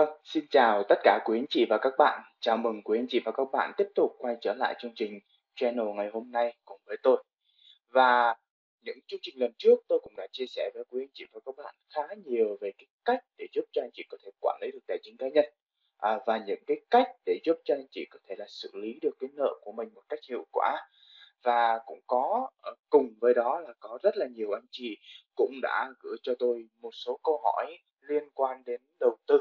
Vâng, xin chào tất cả quý anh chị và các bạn. Chào mừng quý anh chị và các bạn tiếp tục quay trở lại chương trình channel ngày hôm nay cùng với tôi. Và những chương trình lần trước tôi cũng đã chia sẻ với quý anh chị và các bạn khá nhiều về cái cách để giúp cho anh chị có thể quản lý được tài chính cá nhân à, và những cái cách để giúp cho anh chị có thể là xử lý được cái nợ của mình một cách hiệu quả và cũng có ờ, cùng với đó là có rất là nhiều anh chị cũng đã gửi cho tôi một số câu hỏi liên quan đến đầu tư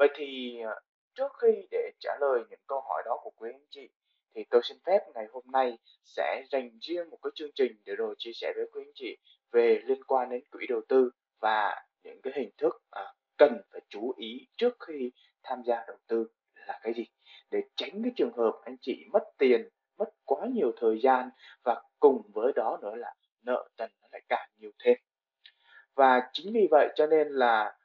vậy thì à, trước khi để trả lời những câu hỏi đó của quý anh chị thì tôi xin phép ngày hôm nay sẽ dành riêng một cái chương trình để rồi chia sẻ với quý anh chị về liên quan đến quỹ đầu tư và những cái hình thức à, cần phải chú ý trước khi tham gia đầu tư là cái gì. Để tránh cái trường hợp anh chị mất tiền mất quá nhiều thời gian và cùng với đó nữa là nợ tần lại càng nhiều thêm. Và chính vì vậy cho nên là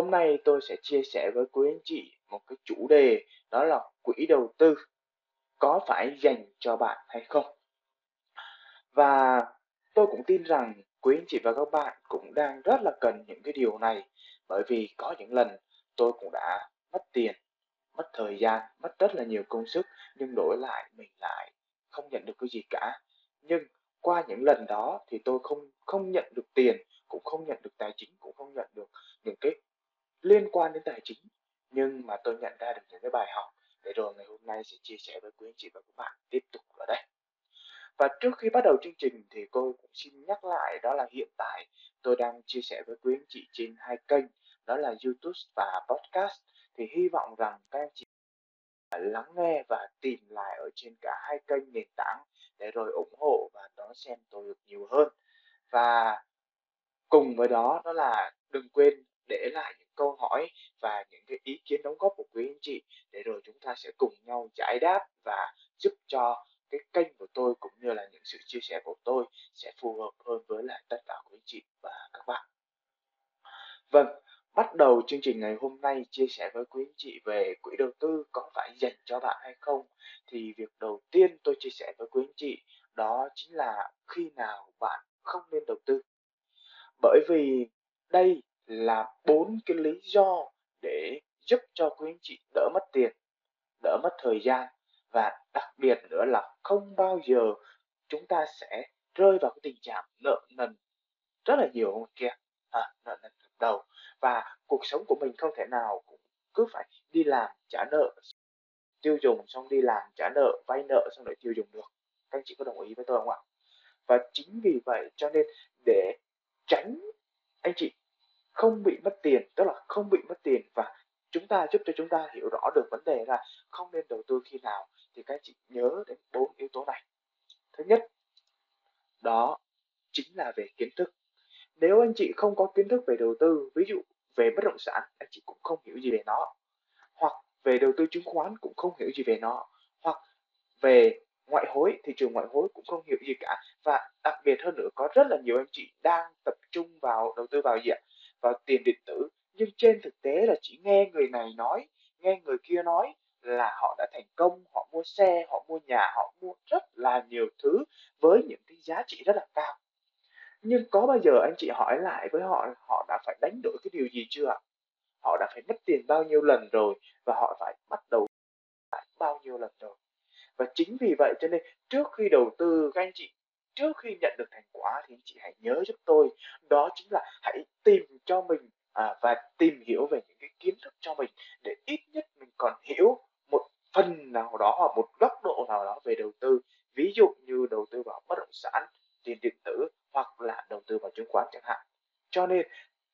hôm nay tôi sẽ chia sẻ với quý anh chị một cái chủ đề, đó là quỹ đầu tư. Có phải dành cho bạn hay không? Và tôi cũng tin rằng quý anh chị và các bạn cũng đang rất là cần những cái điều này, bởi vì có những lần tôi cũng đã mất tiền, mất thời gian, mất rất là nhiều công sức, nhưng đổi lại mình lại không nhận được cái gì cả. Nhưng qua những lần đó thì tôi không không nhận được tiền cũng không nhận được tài chính cũng không nhận được những cái liên quan đến tài chính, nhưng mà tôi nhận ra được những cái bài học để rồi ngày hôm nay sẽ chia sẻ với quý anh chị và các bạn tiếp tục ở đây. Và trước khi bắt đầu chương trình thì tôi cũng xin nhắc lại đó là hiện tại tôi đang chia sẻ với quý anh chị trên hai kênh, đó là YouTube và Podcast. Thì hy vọng rằng các anh chị lắng nghe và tìm lại ở trên cả hai kênh nền tảng để rồi ủng hộ và đón xem tôi được nhiều hơn. Và cùng với đó đó là đừng quên để lại những câu hỏi và những cái ý kiến đóng góp của quý anh chị để rồi chúng ta sẽ cùng nhau giải đáp và giúp cho cái kênh của tôi cũng như là những sự chia sẻ của tôi sẽ phù hợp hơn với lại tất cả quý anh chị và các bạn. Vâng, bắt đầu chương trình ngày hôm nay chia sẻ với quý anh chị về quỹ đầu tư có phải dành cho bạn hay không thì việc đầu tiên tôi chia sẻ với quý anh chị đó chính là khi nào bạn không nên đầu tư bởi vì đây là bốn cái lý do để giúp cho quý anh chị đỡ mất tiền đỡ mất thời gian và đặc biệt nữa là không bao giờ chúng ta sẽ rơi vào cái tình trạng nợ nần rất là nhiều hơn kia. À, nợ nần đầu. Và cuộc sống của mình không thể nào cũng cứ phải đi làm trả nợ tiêu dùng xong đi làm trả nợ vay nợ xong lại tiêu dùng được. Các anh chị có đồng ý với tôi không ạ? Và chính vì vậy cho nên để tránh anh chị không bị mất tiền, tức là không bị mất tiền và chúng ta giúp cho chúng ta hiểu rõ được vấn đề là không nên đầu tư khi nào, thì các anh chị nhớ đến bốn yếu tố này. Thứ nhất, đó chính là về kiến thức. Nếu anh chị không có kiến thức về đầu tư, ví dụ về bất động sản, anh chị cũng không hiểu gì về nó. Hoặc về đầu tư chứng khoán cũng không hiểu gì về nó. Hoặc về ngoại hối, thị trường ngoại hối cũng không hiểu gì cả. Và đặc biệt hơn nữa, có rất là nhiều anh chị đang tập trung vào đầu tư vào gì ạ? Vào tiền điện tử, nhưng trên thực tế là chỉ nghe người này nói, nghe người kia nói là họ đã thành công, họ mua xe, họ mua nhà, họ mua rất là nhiều thứ với những cái giá trị rất là cao. Nhưng có bao giờ anh chị hỏi lại với họ họ đã phải đánh đổi cái điều gì chưa ạ? Họ đã phải mất tiền bao nhiêu lần rồi và họ phải bắt đầu lại bao nhiêu lần rồi? Và chính vì vậy cho nên trước khi đầu tư, các anh chị trước khi nhận được thành quả thì anh chị hãy nhớ giúp tôi đó chính là hãy tìm cho mình à, và tìm hiểu về những cái kiến thức cho mình để ít nhất mình còn hiểu một phần nào đó hoặc một góc độ nào đó về đầu tư. Ví dụ như đầu tư vào bất động sản tiền điện tử hoặc là đầu tư vào chứng khoán chẳng hạn. Cho nên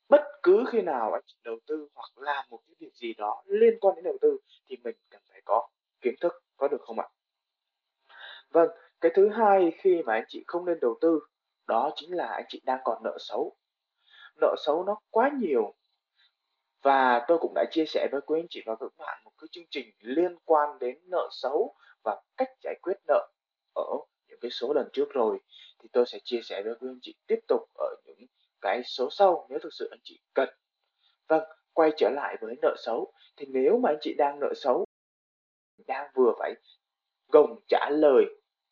bất cứ khi nào anh chị đầu tư hoặc làm một cái việc gì đó liên quan đến đầu tư thì mình cần phải có kiến thức có được không ạ? Vâng cái thứ hai khi mà anh chị không nên đầu tư, đó chính là anh chị đang còn nợ xấu. Nợ xấu nó quá nhiều. Và tôi cũng đã chia sẻ với quý anh chị và các bạn một cái chương trình liên quan đến nợ xấu và cách giải quyết nợ ở những cái số lần trước rồi. Thì tôi sẽ chia sẻ với quý anh chị tiếp tục ở những cái số sau nếu thực sự anh chị cần. Vâng quay trở lại với nợ xấu. Thì nếu mà anh chị đang nợ xấu, đang vừa phải gồng trả lời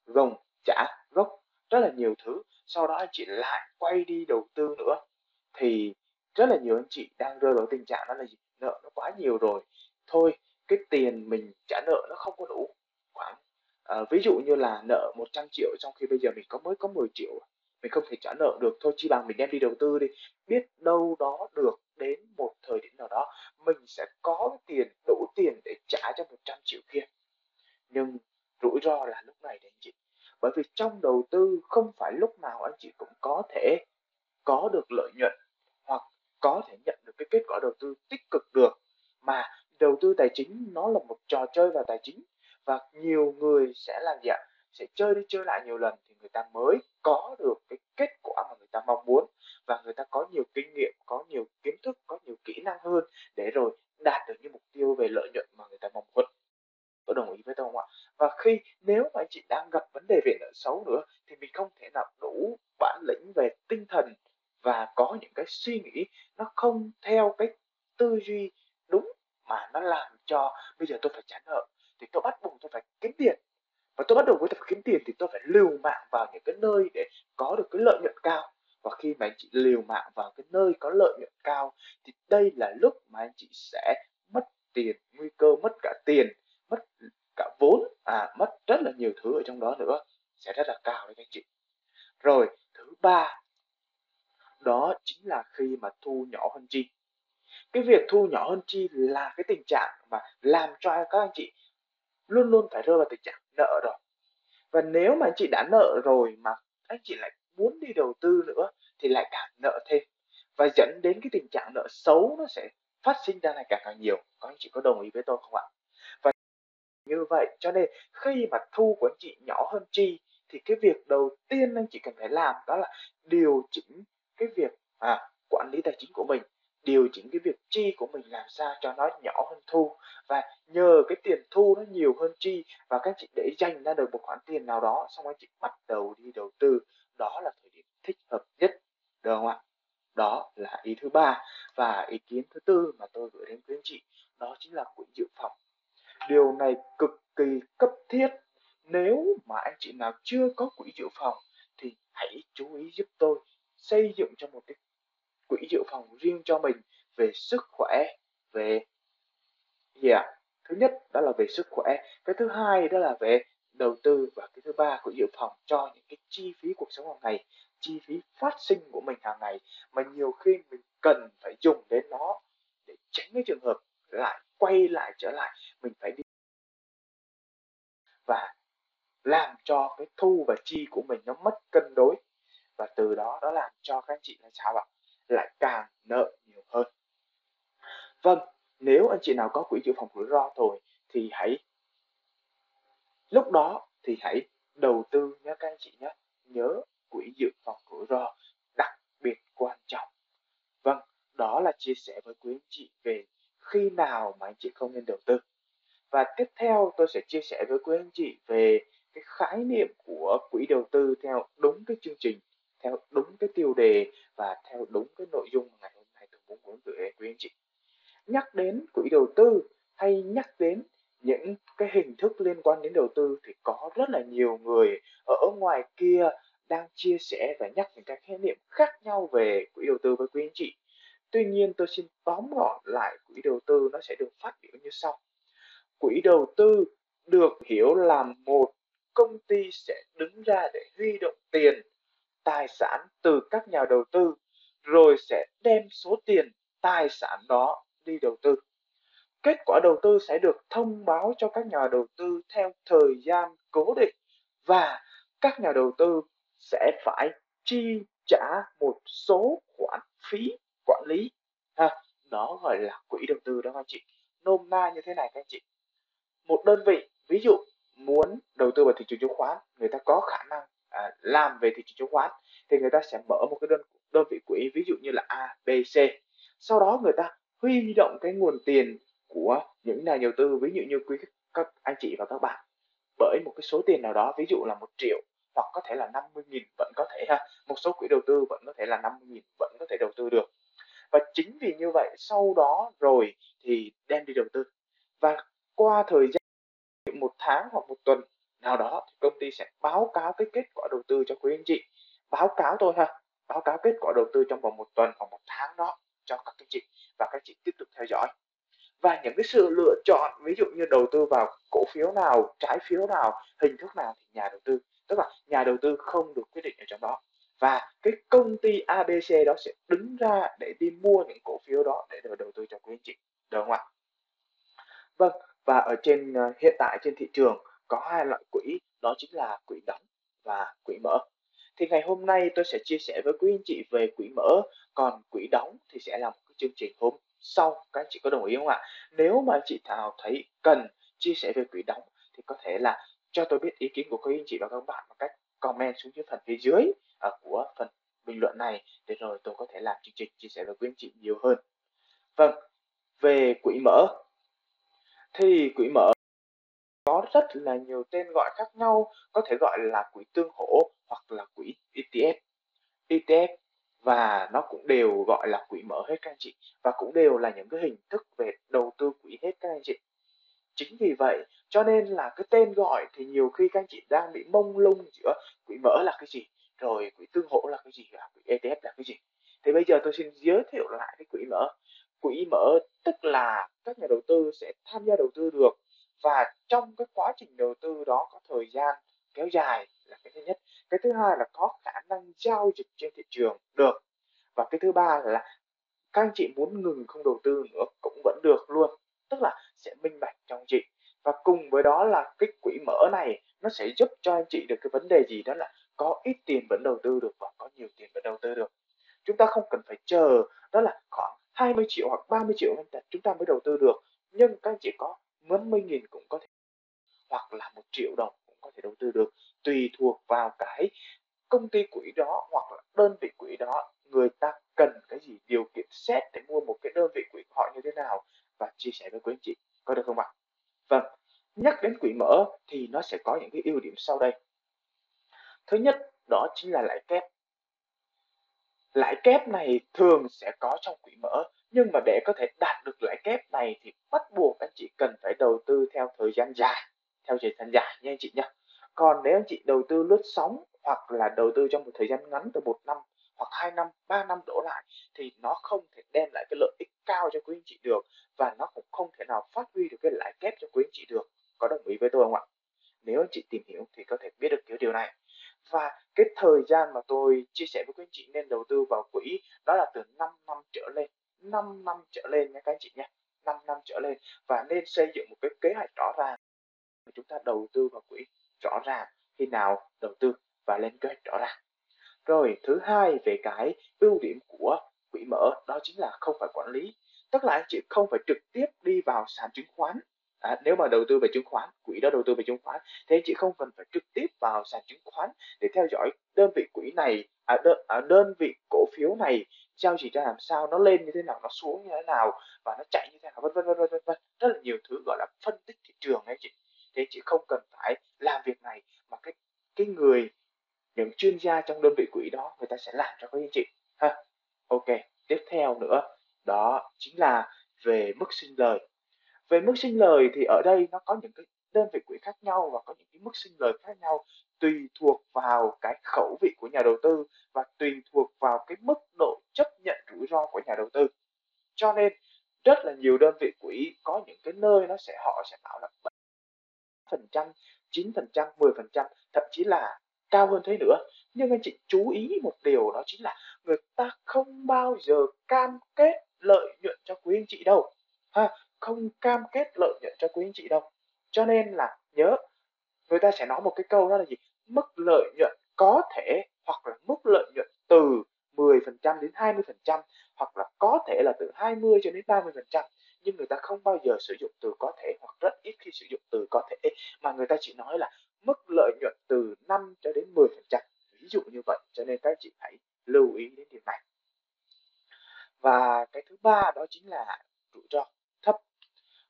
gồng trả gốc rất là nhiều thứ. Sau đó anh chị lại quay đi đầu tư nữa. Thì rất là nhiều anh chị đang rơi vào tình trạng đó là gì? Nợ nó quá nhiều rồi. Thôi cái tiền mình trả nợ nó không có đủ. Khoảng à, ví dụ như là nợ 100 triệu trong khi bây giờ mình có mới có 10 triệu mình không thể trả nợ được. Thôi chi bằng mình đem đi đầu tư đi. Biết đâu đó được đến một thời điểm nào đó mình sẽ có tiền đủ tiền để trả cho 100 triệu kia. Nhưng ro là lúc này đấy anh chị. Bởi vì trong đầu tư không phải lúc nào anh chị cũng có thể có được lợi nhuận hoặc có thể nhận được cái kết quả đầu tư tích cực được. Mà đầu tư tài chính nó là một trò chơi vào tài chính và nhiều người sẽ làm gì ạ? Sẽ chơi đi chơi lại nhiều lần thì người ta mới có được cái kết quả mà người ta mong muốn và người ta có nhiều kinh nghiệm, có nhiều kiến thức, có nhiều kỹ năng hơn để rồi đạt được những mục tiêu về lợi nhuận mà người ta mong muốn có đồng ý với tôi không ạ? Và khi nếu mà anh chị đang gặp vấn đề về nợ xấu nữa, thì mình không thể nào đủ bản lĩnh về tinh thần và có những cái suy nghĩ nó không theo cái tư duy đúng mà nó làm cho bây giờ tôi phải trả nợ, thì tôi bắt buộc tôi phải kiếm tiền. Và tôi bắt đầu với tập kiếm tiền thì tôi phải liều mạng vào những cái nơi để có được cái lợi nhuận cao. Và khi mà anh chị liều mạng vào cái nơi có lợi nhuận cao, thì đây là lúc mà anh chị sẽ mất tiền, nguy cơ mất cả tiền mất cả vốn à mất rất là nhiều thứ ở trong đó nữa, sẽ rất là cao đấy các anh chị. Rồi, thứ ba, đó chính là khi mà thu nhỏ hơn chi. Cái việc thu nhỏ hơn chi là cái tình trạng mà làm cho các anh chị luôn luôn phải rơi vào tình trạng nợ rồi. Và nếu mà anh chị đã nợ rồi mà anh chị lại muốn đi đầu tư nữa thì lại càng nợ thêm. Và dẫn đến cái tình trạng nợ xấu nó sẽ phát sinh ra ngày càng càng nhiều. Các anh chị có đồng ý với tôi không ạ? Như vậy. Cho nên khi mà thu của anh chị nhỏ hơn chi thì cái việc đầu tiên anh chị cần phải làm đó là điều chỉnh cái việc à, quản lý tài chính của mình điều chỉnh cái việc chi của mình làm sao cho nó nhỏ hơn thu. Và nhờ cái tiền thu nó nhiều hơn chi và các chị để dành ra được một khoản tiền nào đó xong anh chị bắt đầu đi đầu tư. Đó là thời điểm thích hợp nhất được không ạ? Đó là ý thứ ba. Và ý kiến thứ tư mà tôi gửi đến quý anh chị đó chính là quỹ dự phòng điều này cực kỳ cấp thiết. Nếu mà anh chị nào chưa có quỹ dự phòng, thì hãy chú ý giúp tôi xây dựng cho một cái quỹ dự phòng riêng cho mình về sức khỏe, về gì ạ? Thứ nhất đó là về sức khỏe, cái thứ hai đó là về đầu tư và cái thứ ba quỹ dự phòng cho những cái chi phí cuộc sống hàng ngày, chi phí phát sinh của mình hàng ngày mà nhiều khi mình cần phải dùng đến nó để tránh cái trường hợp lại quay lại trở lại, mình phải đi và làm cho cái thu và chi của mình nó mất cân đối. Và từ đó nó làm cho các anh chị là sao ạ lại càng nợ nhiều hơn. Vâng nếu anh chị nào có quỹ dự phòng rủi ro rồi thì hãy, lúc đó thì hãy đầu tư nhé các anh chị nhé. Nhớ quỹ dự phòng rủi ro đặc biệt quan trọng. Vâng đó là chia sẻ với quý anh chị về khi nào mà anh chị không nên đầu tư? Và tiếp theo tôi sẽ chia sẻ với quý anh chị về cái khái niệm của quỹ đầu tư theo đúng cái chương trình, theo đúng cái tiêu đề và theo đúng cái nội dung mà ngày hôm nay tôi muốn muốn gửi đến quý anh chị. Nhắc đến quỹ đầu tư hay nhắc đến những cái hình thức liên quan đến đầu tư thì có rất là nhiều người ở ngoài kia đang chia sẻ và nhắc những cái khái niệm khác nhau về quỹ đầu tư với quý anh chị tuy nhiên tôi xin tóm gọn lại quỹ đầu tư nó sẽ được phát biểu như sau. Quỹ đầu tư được hiểu là một công ty sẽ đứng ra để huy động tiền, tài sản từ các nhà đầu tư, rồi sẽ đem số tiền, tài sản đó đi đầu tư. Kết quả đầu tư sẽ được thông báo cho các nhà đầu tư theo thời gian cố định và các nhà đầu tư sẽ phải chi trả một số khoản phí quản lý ha đó gọi là quỹ đầu tư đó các anh chị nôm na như thế này các anh chị. Một đơn vị ví dụ muốn đầu tư vào thị trường chứng khoán người ta có khả năng à, làm về thị trường chứng khoán thì người ta sẽ mở một cái đơn đơn vị quỹ ví dụ như là A, B, C. Sau đó người ta huy động cái nguồn tiền của những nhà đầu tư ví dụ như quý các anh chị và các bạn bởi một cái số tiền nào đó ví dụ là một triệu hoặc có thể là 50 nghìn vẫn có thể ha. Một số quỹ đầu tư vẫn có thể là 50 nghìn vẫn có thể đầu tư được và chính vì như vậy, sau đó rồi thì đem đi đầu tư. Và qua thời gian, một tháng hoặc một tuần nào đó thì công ty sẽ báo cáo cái kết quả đầu tư cho quý anh chị. Báo cáo tôi ha. Báo cáo kết quả đầu tư trong vòng một tuần hoặc một tháng đó cho các anh chị và các anh chị tiếp tục theo dõi. Và những cái sự lựa chọn, ví dụ như đầu tư vào cổ phiếu nào, trái phiếu nào, hình thức nào thì nhà đầu tư, tức là nhà đầu tư không được quyết định ở trong đó. Và cái công ty ABC đó sẽ đứng ra để mua những cổ phiếu đó để đầu tư cho quý anh chị, được không ạ? Vâng và ở trên ờ, hiện tại trên thị trường có hai loại quỹ, đó chính là quỹ đóng và quỹ mở. Thì ngày hôm nay tôi sẽ chia sẻ với quý anh chị về quỹ mở, còn quỹ đóng thì sẽ là một cái chương trình hôm sau, các anh chị có đồng ý không ạ? Nếu mà anh chị nào thấy cần chia sẻ về quỹ đóng thì có thể là cho tôi biết ý kiến của quý anh chị và các bạn bằng cách comment xuống dưới phần phía dưới ờ, của phần bình luận này rồi tôi có thể làm chương trình chia sẻ với quý anh chị nhiều hơn. Vâng về quỹ mở. Thì quỹ mở có rất là nhiều tên gọi khác nhau, có thể gọi là quỹ tương hỗ hoặc là quỹ ETF ETF và nó cũng đều gọi là quỹ mở hết các anh chị, và cũng đều là những cái hình thức về đầu tư quỹ hết các anh chị. Chính vì vậy, cho nên là cái tên gọi thì nhiều khi các anh chị đang bị mông lung giữa quỹ mở là cái gì? Rồi quỹ tương hỗ là cái gì? Và quỹ ETF là cái gì? Thì bây giờ tôi xin giới thiệu lại cái quỹ mở. Quỹ mở tức là các nhà đầu tư sẽ tham gia đầu tư được và trong cái quá trình đầu tư đó có thời gian kéo dài là cái thứ nhất. Cái thứ hai là có khả năng giao dịch trên thị trường được. Và cái thứ ba là các anh chị muốn ngừng không đầu tư nữa cũng vẫn được luôn. Tức là sẽ minh bạch trong chị. Và cùng với đó là cái quỹ mở này nó sẽ giúp cho anh chị được cái vấn đề gì? Đó là có ít tiền vẫn đầu tư được và có nhiều tiền vẫn đầu tư được. Chúng ta không cần phải chờ, đó là khoảng 20 triệu hoặc 30 triệu chúng ta mới đầu tư được. Nhưng các anh chị có 50 nghìn cũng có thể, hoặc là một triệu đồng cũng có thể đầu tư được. Tùy thuộc vào cái công ty quỹ đó hoặc là đơn vị quỹ đó, người ta cần cái gì, điều kiện xét để mua một cái đơn vị quỹ của họ như thế nào và chia sẻ với quý anh chị. Có được không ạ? Vâng nhắc đến quỹ mở thì nó sẽ có những cái ưu điểm sau đây chính là lãi kép. Lãi kép này thường sẽ có trong quỹ mở, nhưng mà để có thể đạt được lãi kép này thì bắt buộc anh chị cần phải đầu tư theo thời gian dài, theo thời gian dài nha anh chị nhé còn nếu anh chị đầu tư lướt sóng hoặc là đầu tư trong một thời gian ngắn từ một năm hoặc hai năm, ba năm đổ lại thì nó không thể đem lại cái lợi ích cao cho quý anh chị được và nó cũng không thể nào phát huy được cái lãi kép cho quý anh chị được. Có đồng ý với tôi không ạ? Nếu anh chị tìm hiểu thì có thể biết được cái điều này và cái thời gian mà tôi chia sẻ với quý anh chị nên đầu tư vào quỹ đó là từ 5 năm trở lên 5 năm trở lên nha các anh chị nha 5 năm trở lên. Và nên xây dựng một cái kế hoạch rõ ràng để chúng ta đầu tư vào quỹ, rõ ràng khi nào đầu tư và lên kế hoạch rõ ràng. Rồi, thứ hai về cái ưu điểm của quỹ mở, đó chính là không phải quản lý. Tức là anh chị không phải trực tiếp đi vào sàn chứng khoán à, nếu mà đầu tư về chứng khoán quỹ đó đầu tư về chứng khoán thế chị không cần phải trực tiếp vào sàn chứng khoán để theo dõi đơn vị quỹ này à, đơn, à, đơn vị cổ phiếu này giao chỉ ra làm sao nó lên như thế nào nó xuống như thế nào và nó chạy như thế nào vân vân vân vân vân. Rất là nhiều thứ gọi là phân tích thị trường ấy chị. Thế chị không cần phải làm việc này mà cái cái người những chuyên gia trong đơn vị quỹ đó người ta sẽ làm cho các anh chị. Ha ok tiếp theo nữa đó chính là về mức sinh lời về mức sinh lời thì ở đây nó có những cái đơn vị quỹ khác nhau và có những cái mức sinh lời khác nhau tùy thuộc vào cái khẩu vị của nhà đầu tư và tùy thuộc vào cái mức độ chấp nhận rủi ro của nhà đầu tư. Cho nên, rất là nhiều đơn vị quỹ có những cái nơi nó sẽ, họ sẽ bảo là phần trăm 9 phần trăm 10 phần trăm, thậm chí là cao hơn thế nữa. Nhưng anh chị chú ý một điều đó chính là người ta không bao giờ cam kết lợi nhuận cho quý anh chị đâu. Ha không cam kết lợi nhuận cho quý anh chị đâu. Cho nên là nhớ, người ta sẽ nói một cái câu đó là gì? Mức lợi nhuận có thể hoặc là mức lợi nhuận từ 10% đến 20% hoặc là có thể là từ 20 cho đến 30% nhưng người ta không bao giờ sử dụng từ có thể hoặc rất ít khi sử dụng từ có thể, mà người ta chỉ nói là mức lợi nhuận từ 5 cho đến 10% ví dụ như vậy, cho nên các chị hãy lưu ý đến điểm này. Và cái thứ ba đó chính là rủi ro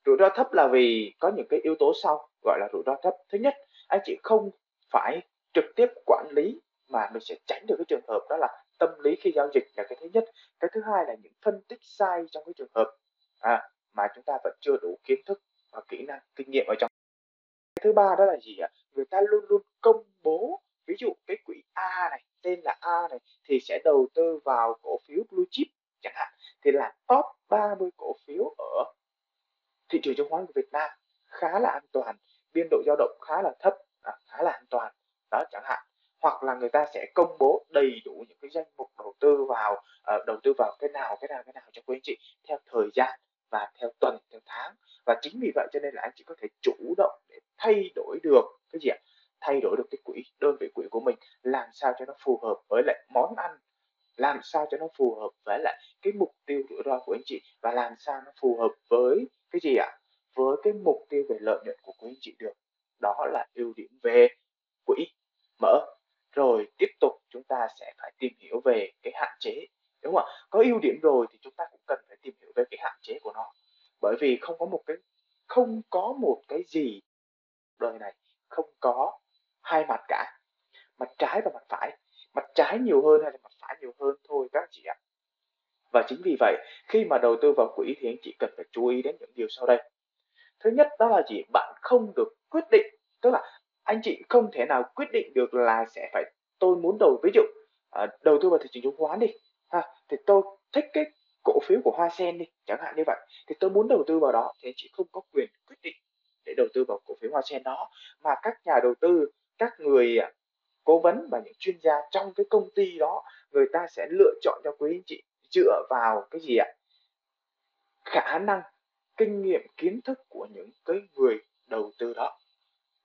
rủi ro thấp là vì có những cái yếu tố sau gọi là rủi ro thấp. Thứ nhất anh chị không phải trực tiếp quản lý mà mình sẽ tránh được cái trường hợp đó là tâm lý khi giao dịch là cái thứ nhất. Cái thứ hai là những phân tích sai trong cái trường hợp à, mà chúng ta vẫn chưa đủ kiến thức và kỹ năng kinh nghiệm ở trong. Cái thứ ba đó là gì ạ? Người ta luôn luôn công bố ví dụ cái quỹ A này tên là A này thì sẽ đầu tư vào cổ phiếu blue chip chẳng hạn thì là top 30 cổ phiếu ở thị trường chứng khoán của Việt Nam khá là an toàn biên độ dao động khá là thấp à, khá là an toàn đó chẳng hạn hoặc là người ta sẽ công bố đầy đủ những cái danh mục đầu tư vào uh, đầu tư vào cái nào cái nào cái nào cho quý anh chị theo thời gian và theo tuần theo tháng và chính vì vậy cho nên là anh chị có thể chủ động để thay đổi được cái gì ạ thay đổi được cái quỹ đơn vị quỹ của mình làm sao cho nó phù hợp với lại món ăn, làm sao cho nó phù hợp với lại cái mục tiêu rủi ro của anh chị và làm sao nó phù hợp với cái gì ạ? Với cái mục tiêu về lợi nhuận của quý anh chị được. Đó là ưu điểm về quỹ mở. Rồi tiếp tục chúng ta sẽ phải tìm hiểu về cái hạn chế, đúng không ạ? Có ưu điểm rồi thì chúng ta cũng cần phải tìm hiểu về cái hạn chế của nó. Bởi vì không có một cái, không có một cái gì, đời này không có hai mặt cả mặt trái và mặt phải. Mặt trái nhiều hơn hay là mặt phải nhiều hơn? Thôi các anh chị ạ. Và chính vì vậy khi mà đầu tư vào quỹ thì anh chị cần phải chú ý đến những điều sau đây. Thứ nhất đó là gì? Bạn không được quyết định. Tức là anh chị không thể nào quyết định được là sẽ phải tôi muốn đầu ví dụ à, đầu tư vào thị trường chứng khoán đi. Ha thì tôi thích cái cổ phiếu của hoa sen đi chẳng hạn như vậy. Thì tôi muốn đầu tư vào đó thì anh chị không có quyền quyết định để đầu tư vào cổ phiếu hoa sen đó. Mà các nhà đầu tư các người à, cố vấn và những chuyên gia trong cái công ty đó, người ta sẽ lựa chọn cho quý anh chị dựa vào cái gì ạ? Khả năng, kinh nghiệm, kiến thức của những cái người đầu tư đó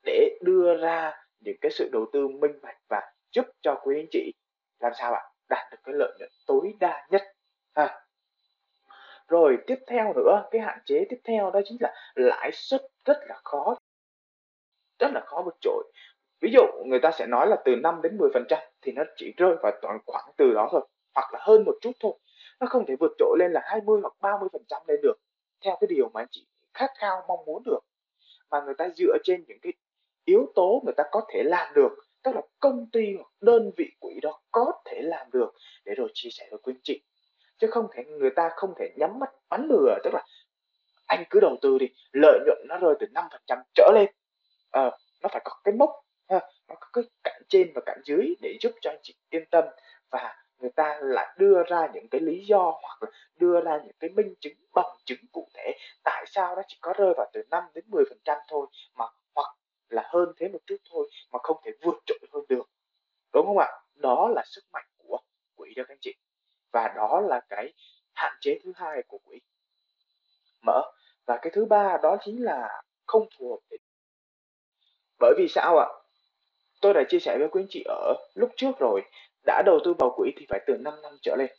để đưa ra những cái sự đầu tư minh bạch và giúp cho quý anh chị làm sao ạ? Đạt được cái lợi nhuận tối đa nhất. Ha rồi tiếp theo nữa, cái hạn chế tiếp theo đó chính là lãi suất rất là khó. Rất là khó vượt trội ví dụ người ta sẽ nói là từ 5 đến 10 phần trăm thì nó chỉ rơi vào toàn khoảng từ đó thôi hoặc là hơn một chút thôi. Nó không thể vượt trội lên là 20 hoặc 30 phần trăm lên được theo cái điều mà anh chị khát khao mong muốn được. Mà người ta dựa trên những cái yếu tố người ta có thể làm được tức là công ty hoặc đơn vị quỹ đó có thể làm được để rồi chia sẻ với quý anh chị. Chứ không thể người ta không thể nhắm mắt bắn lừa tức là anh cứ đầu tư đi lợi nhuận nó rơi từ 5% trở lên. À, nó phải có cái mốc ha, nó có cái cạnh trên và cạnh dưới để giúp cho anh chị yên tâm. Và người ta lại đưa ra những cái lý do hoặc là đưa ra những cái minh chứng bằng chứng cụ thể. Tại sao nó chỉ có rơi vào từ 5 đến 10 phần trăm thôi mà hoặc là hơn thế một chút thôi mà không thể vượt trội hơn được? Đúng không ạ? Đó là sức mạnh của quỹ đó các anh chị. Và đó là cái hạn chế thứ hai của quỹ. Mở. Và cái thứ ba đó chính là không phù hợp để bởi vì sao ạ? Tôi đã chia sẻ với quý anh chị ở lúc trước rồi. Đã đầu tư vào quỹ thì phải từ 5 năm trở lên.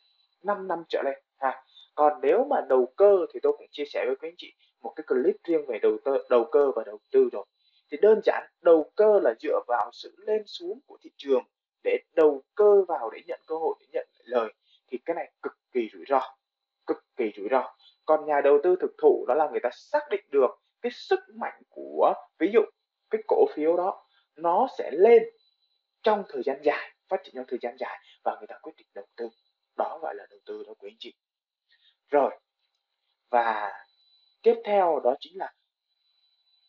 5 năm trở lên, ha. Còn nếu mà đầu cơ thì tôi cũng chia sẻ với quý anh chị một cái clip riêng về đầu tư đầu cơ và đầu tư rồi. Thì đơn giản, đầu cơ là dựa vào sự lên xuống của thị trường để đầu cơ vào để nhận cơ hội, để nhận lời. Thì cái này cực kỳ rủi ro, cực kỳ rủi ro. Còn nhà đầu tư thực thụ đó là người ta xác định được cái sức mạnh của, ví dụ, cái cổ phiếu đó nó sẽ lên trong thời gian dài phát triển trong thời gian dài và người ta quyết định đầu tư. Đó gọi là đầu tư đó quý anh chị. Rồi và tiếp theo đó chính là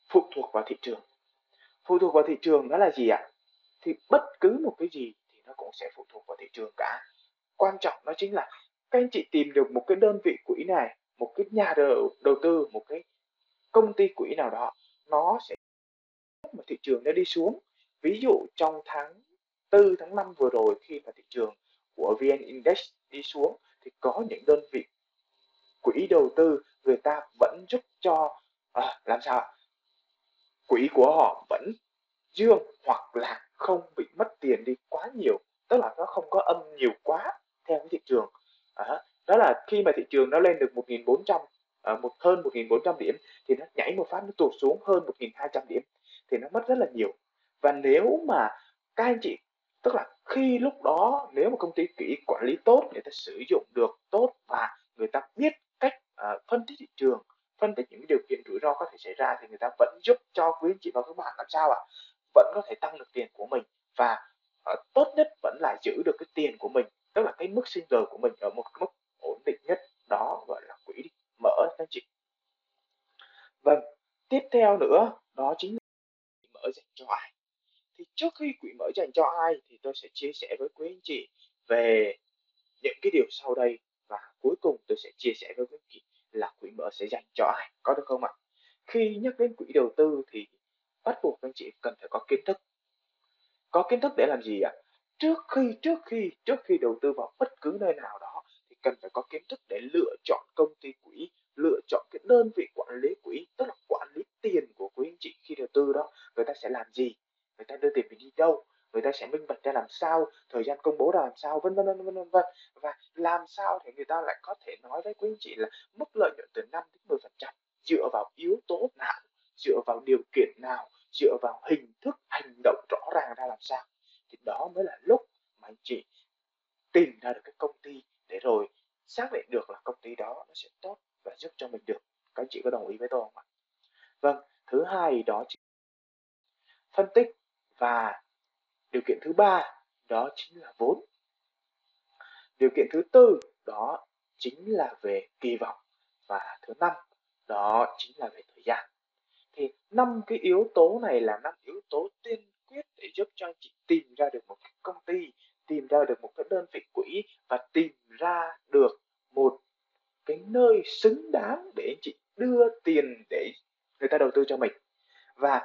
phụ thuộc vào thị trường. Phụ thuộc vào thị trường đó là gì ạ? Thì bất cứ một cái gì thì nó cũng sẽ phụ thuộc vào thị trường cả. Quan trọng đó chính là các anh chị tìm được một cái đơn vị quỹ này một cái nhà đầu, đầu tư một cái công ty quỹ nào đó nó sẽ mà thị trường nó đi xuống. Ví dụ trong tháng 4 tháng 5 vừa rồi khi mà thị trường của VN Index đi xuống thì có những đơn vị quỹ đầu tư người ta vẫn giúp cho à, làm sao quỹ của họ vẫn dương hoặc là không bị mất tiền đi quá nhiều. Tức là nó không có âm nhiều quá theo cái thị trường. À, đó là khi mà thị trường nó lên được 1.400 à, một hơn 1.400 điểm thì nó nhảy một phát nó tụt xuống hơn 1.200 điểm thì nó mất rất là nhiều. Và nếu mà các anh chị tức là khi lúc đó nếu mà công ty kỹ quản lý tốt người ta sử dụng được tốt và người ta biết cách uh, phân tích thị trường phân tích những điều kiện rủi ro có thể xảy ra thì người ta vẫn giúp cho quý anh chị và các bạn. Làm sao ạ? À? vẫn có thể tăng được tiền của mình và uh, tốt nhất vẫn là giữ được cái tiền của mình tức là cái mức sinh lời của mình ở một mức ổn định nhất. Đó gọi là quỹ mở các anh chị. Vâng tiếp theo nữa đó chính là mở dành cho ai. Thì trước khi quỹ mở dành cho ai thì tôi sẽ chia sẻ với quý anh chị về những cái điều sau đây và cuối cùng tôi sẽ chia sẻ với quý anh chị là quỹ mở sẽ dành cho ai, có được không ạ? Khi nhắc đến quỹ đầu tư thì bắt buộc anh chị cần phải có kiến thức. Có kiến thức để làm gì ạ? Trước khi trước khi trước khi đầu tư vào bất cứ nơi nào đó thì cần phải có kiến thức để lựa chọn công ty quỹ, lựa chọn cái đơn vị quản lý quỹ, tức là quản lý tiền của quý anh chị khi đầu tư đó, người ta sẽ làm gì? Người ta đưa tiền mình đi đâu? Người ta sẽ minh bạch ra làm sao? Thời gian công bố ra làm sao? Vân vân vân vân vân và làm sao thì người ta lại có thể nói với quý anh chị là mức lợi nhuận từ 5 đến 10 phần trăm, dựa vào yếu tố nào? Dựa vào điều kiện nào? Dựa vào hình thức hành động rõ ràng ra làm sao? Thì đó mới là lúc mà anh chị tìm ra được cái công ty để rồi xác định được là công ty đó nó sẽ tốt và giúp cho mình được. Các anh chị có đồng ý với tôi không ạ? Vâng thứ hai đó chính phân tích và điều kiện thứ ba đó chính là vốn. Điều kiện thứ tư đó chính là về kỳ vọng và thứ năm đó chính là về thời gian. Thì năm cái yếu tố này là năm yếu tố tiên quyết để giúp cho anh chị tìm ra được một cái công ty, tìm ra được một cái đơn vị quỹ và tìm ra được một cái nơi xứng đáng để anh chị đưa tiền để người ta đầu tư cho mình. Và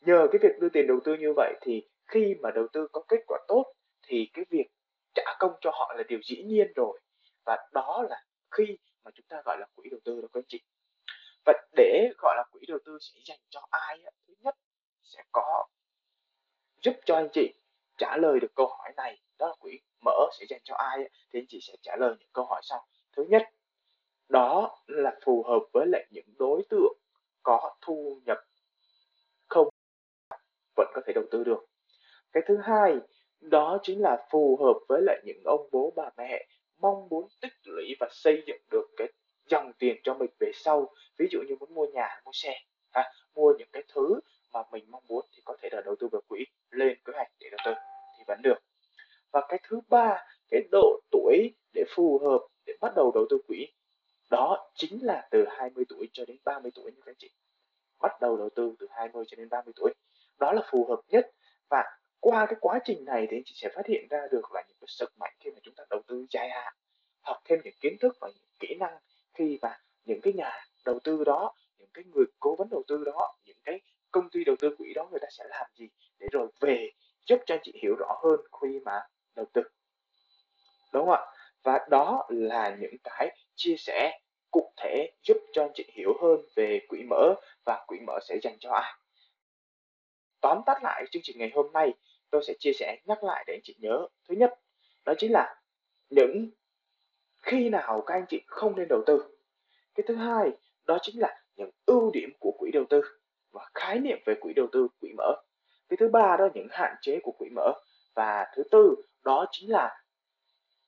nhờ cái việc đưa tiền đầu tư như vậy thì khi mà đầu tư có kết quả tốt thì cái việc trả công cho họ là điều dĩ nhiên rồi. Và đó là khi mà chúng ta gọi là quỹ đầu tư đó các anh chị. Và để gọi là quỹ đầu tư sẽ dành cho ai thứ nhất sẽ có giúp cho anh chị trả lời được câu hỏi này, đó là quỹ mở sẽ dành cho ai thì anh chị sẽ trả lời những câu hỏi sau. Thứ nhất, đó là phù hợp với lại những đối tượng có thu nhập không vẫn có thể đầu tư được. Cái thứ hai đó chính là phù hợp với lại những ông bố bà mẹ mong muốn tích lũy và xây dựng được cái dòng tiền cho mình về sau. Ví dụ như muốn mua nhà mua xe ha, mua những cái thứ mà mình mong muốn thì có thể là đầu tư vào quỹ lên kế hoạch để đầu tư thì vẫn được. Và cái thứ ba cái độ tuổi để phù hợp để bắt đầu đầu tư quỹ đó chính là từ 20 tuổi cho đến 30 tuổi như các chị. Bắt đầu đầu tư từ 20 cho đến 30 tuổi. Đó là phù hợp nhất. Và qua cái quá trình này thì anh chị sẽ phát hiện ra được là những cái sức mạnh khi mà chúng ta đầu tư dài hạn học thêm những kiến thức và những kỹ năng khi mà những cái nhà đầu tư đó, những cái người cố vấn đầu tư đó, những cái công ty đầu tư quỹ đó người ta sẽ làm gì để rồi về giúp cho anh chị hiểu rõ hơn khi mà đầu tư. Đúng không ạ? Và đó là những cái chia sẻ cụ thể giúp cho anh chị hiểu hơn về quỹ mở và quỹ mở sẽ dành cho ai. Tóm tắt lại chương trình ngày hôm nay, tôi sẽ chia sẻ nhắc lại để anh chị nhớ. Thứ nhất, đó chính là những khi nào các anh chị không nên đầu tư. Cái thứ hai, đó chính là những ưu điểm của quỹ đầu tư và khái niệm về quỹ đầu tư, quỹ mở. Cái thứ ba đó là những hạn chế của quỹ mở. Và thứ tư, đó chính là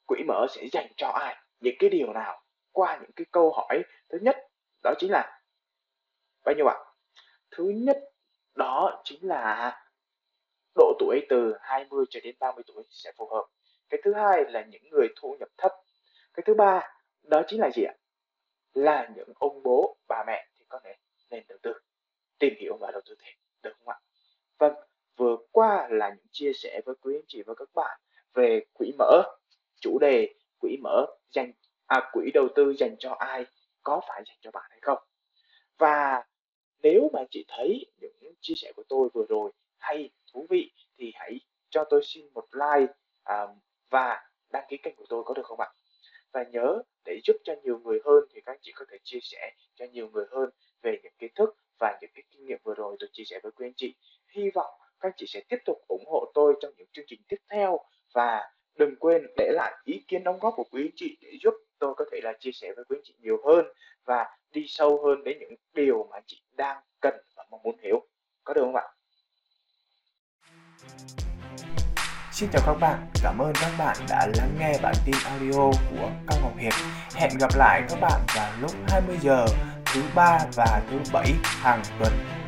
quỹ mở sẽ dành cho ai, những cái điều nào qua những cái câu hỏi thứ nhất, đó chính là bao nhiêu ạ? Thứ nhất đó chính là độ tuổi từ 20 cho đến 30 tuổi sẽ phù hợp. Cái thứ hai là những người thu nhập thấp. Cái thứ ba, đó chính là gì ạ? Là những ông bố, bà mẹ thì có thể nên đầu tư, tìm hiểu và đầu tư thêm, được không ạ? Vâng vừa qua là những chia sẻ với quý anh chị và các bạn về quỹ mở, chủ đề quỹ mở dành à, quỹ đầu tư dành cho ai có phải dành cho bạn hay không? Và nếu mà chị thấy những chia sẻ của tôi vừa rồi hay thú vị thì hãy cho tôi xin một like à, và đăng ký kênh của tôi có được không ạ? Và nhớ để giúp cho nhiều người hơn thì các chị có thể chia sẻ cho nhiều người hơn về những kiến thức và những cái kinh nghiệm vừa rồi tôi chia sẻ với quý anh chị. Hy vọng các chị sẽ tiếp tục ủng hộ tôi trong những chương trình tiếp theo và đừng quên để lại ý kiến đóng góp của quý anh chị để giúp tôi có thể là chia sẻ với quý anh chị nhiều hơn và đi sâu hơn đến những điều mà anh chị đang cần và mong muốn hiểu. Có được không ạ? Xin chào các bạn, cảm ơn các bạn đã lắng nghe bản tin audio của Cao Ngọc Hiệp. Hẹn gặp lại các bạn vào lúc 20 giờ thứ ba và thứ bảy hàng tuần.